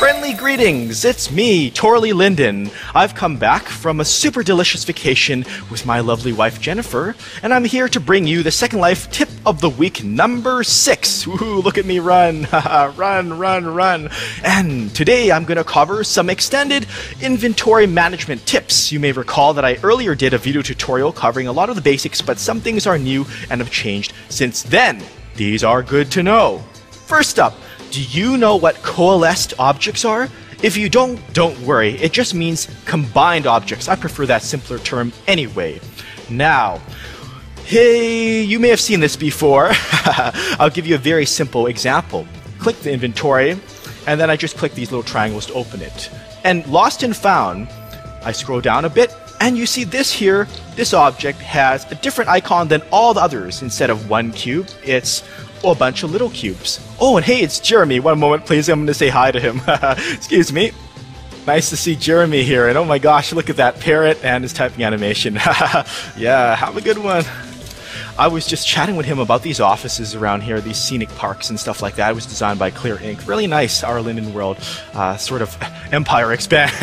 Friendly greetings, it's me, Torley Linden. I've come back from a super delicious vacation with my lovely wife Jennifer, and I'm here to bring you the Second Life tip of the week number six. Ooh, look at me run, run, run, run. And today I'm going to cover some extended inventory management tips. You may recall that I earlier did a video tutorial covering a lot of the basics, but some things are new and have changed since then. These are good to know. First up, do you know what coalesced objects are? If you don't, don't worry. It just means combined objects. I prefer that simpler term anyway. Now, hey, you may have seen this before. I'll give you a very simple example. Click the inventory, and then I just click these little triangles to open it. And lost and found, I scroll down a bit, and you see this here, this object has a different icon than all the others. Instead of one cube, it's Oh, a bunch of little cubes. Oh, and hey, it's Jeremy. One moment, please. I'm going to say hi to him. Excuse me. Nice to see Jeremy here. And oh my gosh, look at that parrot and his typing animation. yeah, have a good one. I was just chatting with him about these offices around here, these scenic parks and stuff like that. It was designed by Clear Ink. Really nice, our Linden World uh, sort of empire expands.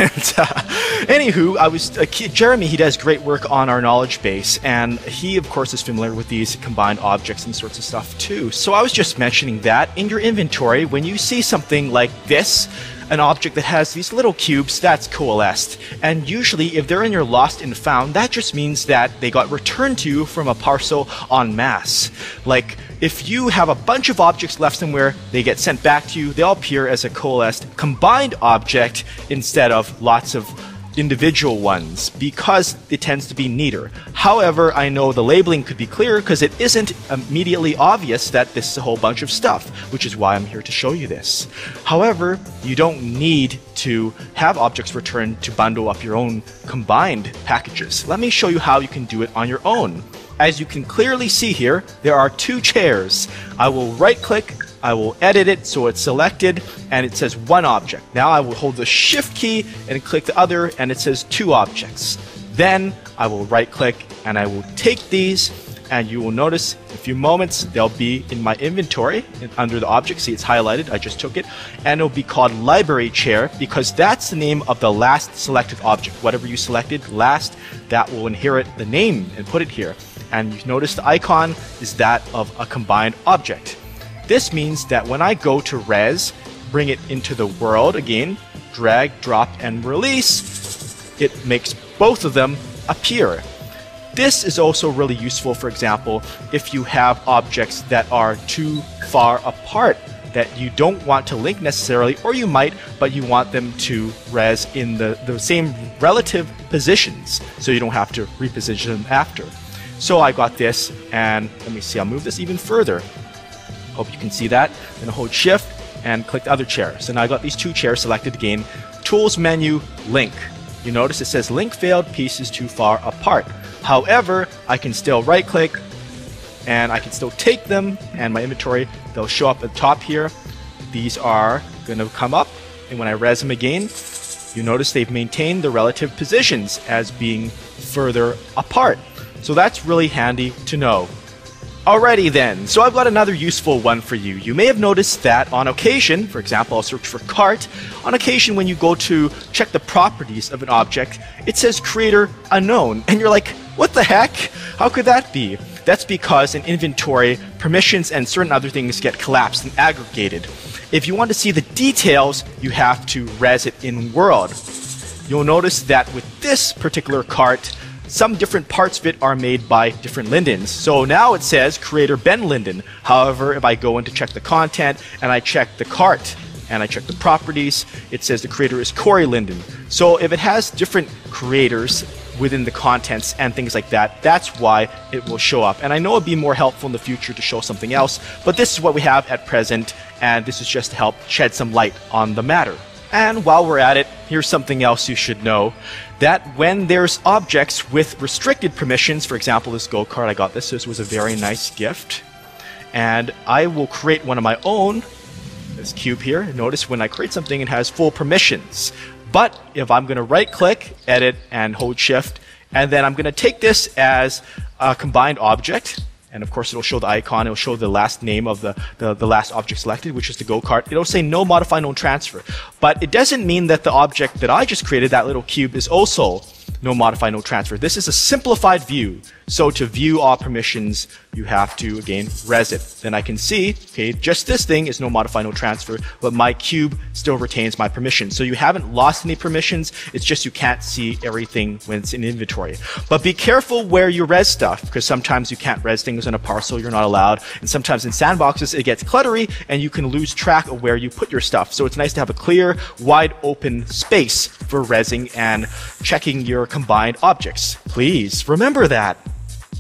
Anywho, I was uh, Jeremy. He does great work on our knowledge base, and he, of course, is familiar with these combined objects and sorts of stuff too. So I was just mentioning that in your inventory, when you see something like this an object that has these little cubes, that's coalesced. And usually, if they're in your lost and found, that just means that they got returned to you from a parcel en masse. Like, if you have a bunch of objects left somewhere, they get sent back to you, they all appear as a coalesced combined object instead of lots of individual ones because it tends to be neater. However, I know the labeling could be clearer because it isn't immediately obvious that this is a whole bunch of stuff, which is why I'm here to show you this. However, you don't need to have objects returned to bundle up your own combined packages. Let me show you how you can do it on your own. As you can clearly see here, there are two chairs. I will right click I will edit it so it's selected and it says one object. Now I will hold the shift key and click the other and it says two objects. Then I will right click and I will take these and you will notice in a few moments they'll be in my inventory under the object. See, it's highlighted. I just took it. And it'll be called library chair because that's the name of the last selected object. Whatever you selected last, that will inherit the name and put it here. And you notice the icon is that of a combined object. This means that when I go to res, bring it into the world again, drag, drop, and release, it makes both of them appear. This is also really useful, for example, if you have objects that are too far apart that you don't want to link necessarily, or you might, but you want them to res in the, the same relative positions, so you don't have to reposition them after. So I got this, and let me see, I'll move this even further. Hope you can see that. Then hold shift and click the other chair. So now I got these two chairs selected again. Tools menu, link. You notice it says link failed, pieces too far apart. However, I can still right click and I can still take them and my inventory, they'll show up at the top here. These are to come up and when I res them again, you notice they've maintained the relative positions as being further apart. So that's really handy to know. Alrighty then, so I've got another useful one for you. You may have noticed that on occasion, for example, I'll search for cart, on occasion when you go to check the properties of an object, it says creator unknown, and you're like, what the heck? How could that be? That's because in inventory, permissions and certain other things get collapsed and aggregated. If you want to see the details, you have to res it in world. You'll notice that with this particular cart, some different parts of it are made by different Lindens. So now it says creator Ben Linden. However, if I go in to check the content and I check the cart and I check the properties, it says the creator is Cory Linden. So if it has different creators within the contents and things like that, that's why it will show up. And I know it'd be more helpful in the future to show something else, but this is what we have at present, and this is just to help shed some light on the matter. And while we're at it, here's something else you should know that when there's objects with restricted permissions, for example, this gold card, I got this, this was a very nice gift. And I will create one of my own, this cube here. Notice when I create something, it has full permissions. But if I'm going to right click, edit, and hold shift, and then I'm going to take this as a combined object, and of course it'll show the icon, it'll show the last name of the, the, the last object selected, which is the go-kart. It'll say no modify, no transfer. But it doesn't mean that the object that I just created, that little cube, is also no modify, no transfer. This is a simplified view. So to view all permissions, you have to, again, res it. Then I can see, okay, just this thing is no modify, no transfer, but my cube still retains my permissions. So you haven't lost any permissions, it's just you can't see everything when it's in inventory. But be careful where you res stuff, because sometimes you can't res things in a parcel, you're not allowed, and sometimes in sandboxes it gets cluttery, and you can lose track of where you put your stuff. So it's nice to have a clear, wide open space for resing and checking your combined objects. Please remember that.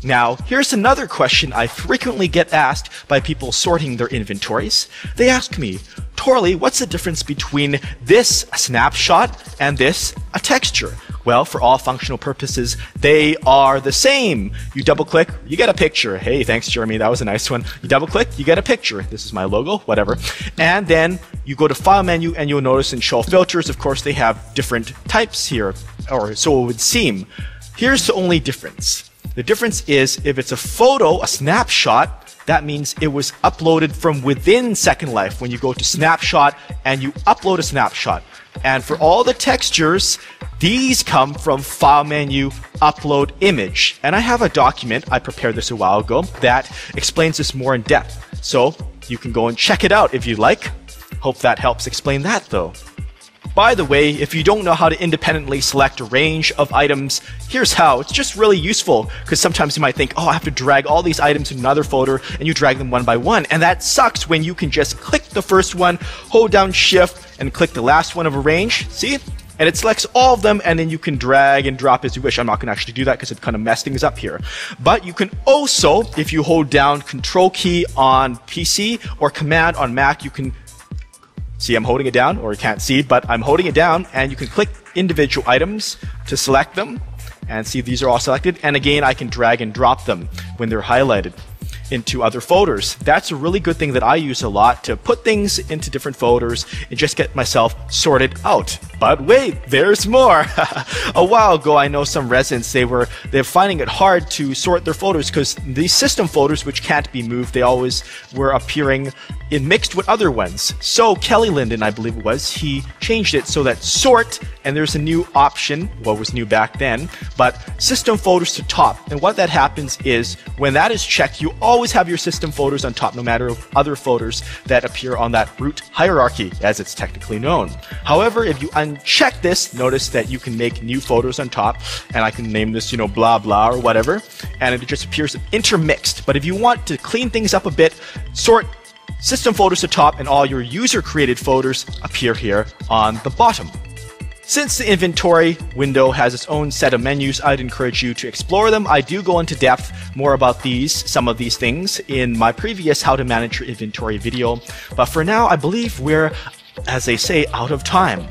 Now, here's another question I frequently get asked by people sorting their inventories. They ask me, Torley, what's the difference between this snapshot and this a texture? Well, for all functional purposes, they are the same. You double click, you get a picture. Hey, thanks, Jeremy. That was a nice one. You double click, you get a picture. This is my logo, whatever. And then you go to File menu and you'll notice in Show Filters, of course, they have different types here, or so it would seem. Here's the only difference. The difference is if it's a photo, a snapshot, that means it was uploaded from within Second Life when you go to snapshot and you upload a snapshot. And for all the textures, these come from file menu upload image. And I have a document, I prepared this a while ago, that explains this more in depth. So you can go and check it out if you like. Hope that helps explain that though. By the way, if you don't know how to independently select a range of items, here's how. It's just really useful because sometimes you might think, oh, I have to drag all these items in another folder and you drag them one by one. And that sucks when you can just click the first one, hold down shift and click the last one of a range. See? and it selects all of them and then you can drag and drop as you wish. I'm not going to actually do that because it kind of messed things up here. But you can also, if you hold down control key on PC or command on Mac, you can See, I'm holding it down, or you can't see, but I'm holding it down, and you can click individual items to select them, and see these are all selected. And again, I can drag and drop them when they're highlighted into other folders. That's a really good thing that I use a lot to put things into different folders and just get myself sorted out. But wait, there's more. a while ago, I know some residents they were they're finding it hard to sort their folders because these system folders, which can't be moved, they always were appearing in mixed with other ones. So Kelly Linden, I believe it was, he changed it so that sort and there's a new option. What was new back then, but system folders to top. And what that happens is when that is checked, you always always have your system folders on top, no matter other folders that appear on that root hierarchy, as it's technically known. However, if you uncheck this, notice that you can make new folders on top, and I can name this, you know, blah blah or whatever, and it just appears intermixed. But if you want to clean things up a bit, sort system folders to top and all your user created folders appear here on the bottom. Since the inventory window has its own set of menus, I'd encourage you to explore them. I do go into depth more about these, some of these things, in my previous How to Manage Your Inventory video. But for now, I believe we're as they say, out of time.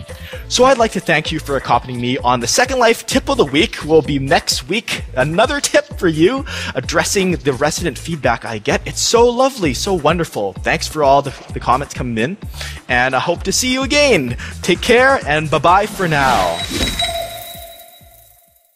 So I'd like to thank you for accompanying me on the Second Life tip of the week. Will be next week another tip for you addressing the resident feedback I get. It's so lovely, so wonderful. Thanks for all the, the comments coming in, and I hope to see you again. Take care and bye bye for now.